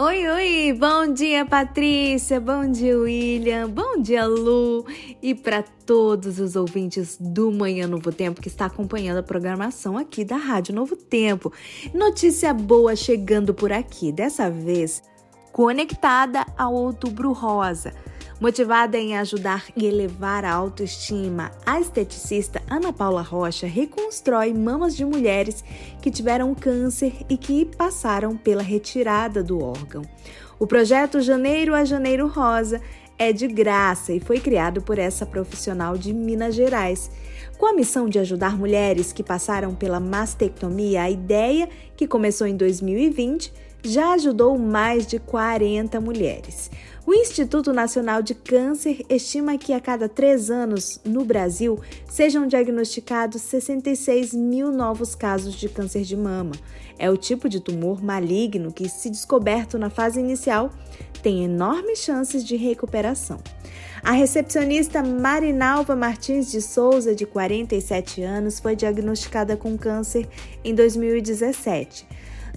Oi, oi! Bom dia, Patrícia! Bom dia, William! Bom dia, Lu! E para todos os ouvintes do Manhã Novo Tempo que está acompanhando a programação aqui da Rádio Novo Tempo. Notícia boa chegando por aqui, dessa vez conectada ao Outubro Rosa. Motivada em ajudar e elevar a autoestima, a esteticista Ana Paula Rocha reconstrói mamas de mulheres que tiveram câncer e que passaram pela retirada do órgão. O projeto Janeiro a Janeiro Rosa é de graça e foi criado por essa profissional de Minas Gerais. Com a missão de ajudar mulheres que passaram pela mastectomia, a ideia, que começou em 2020, já ajudou mais de 40 mulheres. O Instituto Nacional de Câncer estima que a cada três anos, no Brasil, sejam diagnosticados 66 mil novos casos de câncer de mama. É o tipo de tumor maligno que, se descoberto na fase inicial, tem enormes chances de recuperação. A recepcionista Marinalva Martins de Souza, de 47 anos, foi diagnosticada com câncer em 2017.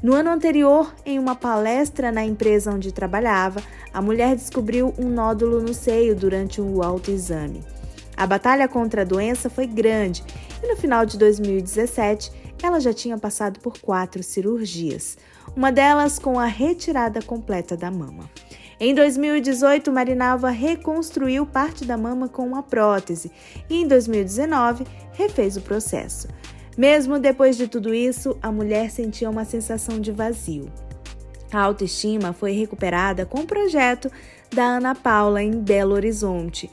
No ano anterior, em uma palestra na empresa onde trabalhava, a mulher descobriu um nódulo no seio durante o autoexame. A batalha contra a doença foi grande e no final de 2017 ela já tinha passado por quatro cirurgias, uma delas com a retirada completa da mama. Em 2018, Marinalva reconstruiu parte da mama com uma prótese e em 2019 refez o processo. Mesmo depois de tudo isso, a mulher sentia uma sensação de vazio. A autoestima foi recuperada com o projeto da Ana Paula em Belo Horizonte.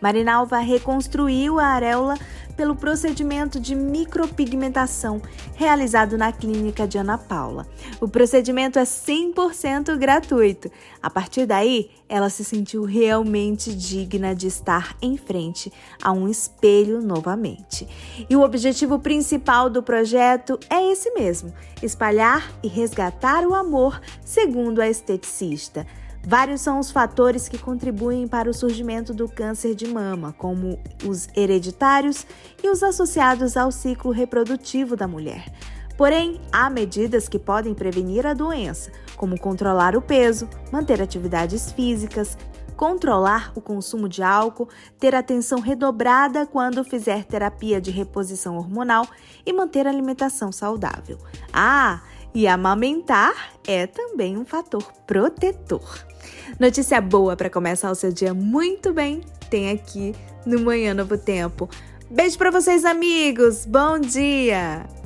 Marinalva reconstruiu a areola pelo procedimento de micropigmentação realizado na clínica de Ana Paula. O procedimento é 100% gratuito. A partir daí, ela se sentiu realmente digna de estar em frente a um espelho novamente. E o objetivo principal do projeto é esse mesmo: espalhar e resgatar o amor, segundo a esteticista. Vários são os fatores que contribuem para o surgimento do câncer de mama, como os hereditários e os associados ao ciclo reprodutivo da mulher. Porém, há medidas que podem prevenir a doença, como controlar o peso, manter atividades físicas, controlar o consumo de álcool, ter atenção redobrada quando fizer terapia de reposição hormonal e manter alimentação saudável. Ah, e amamentar é também um fator protetor. Notícia boa para começar o seu dia muito bem tem aqui no Manhã Novo Tempo. Beijo para vocês, amigos. Bom dia.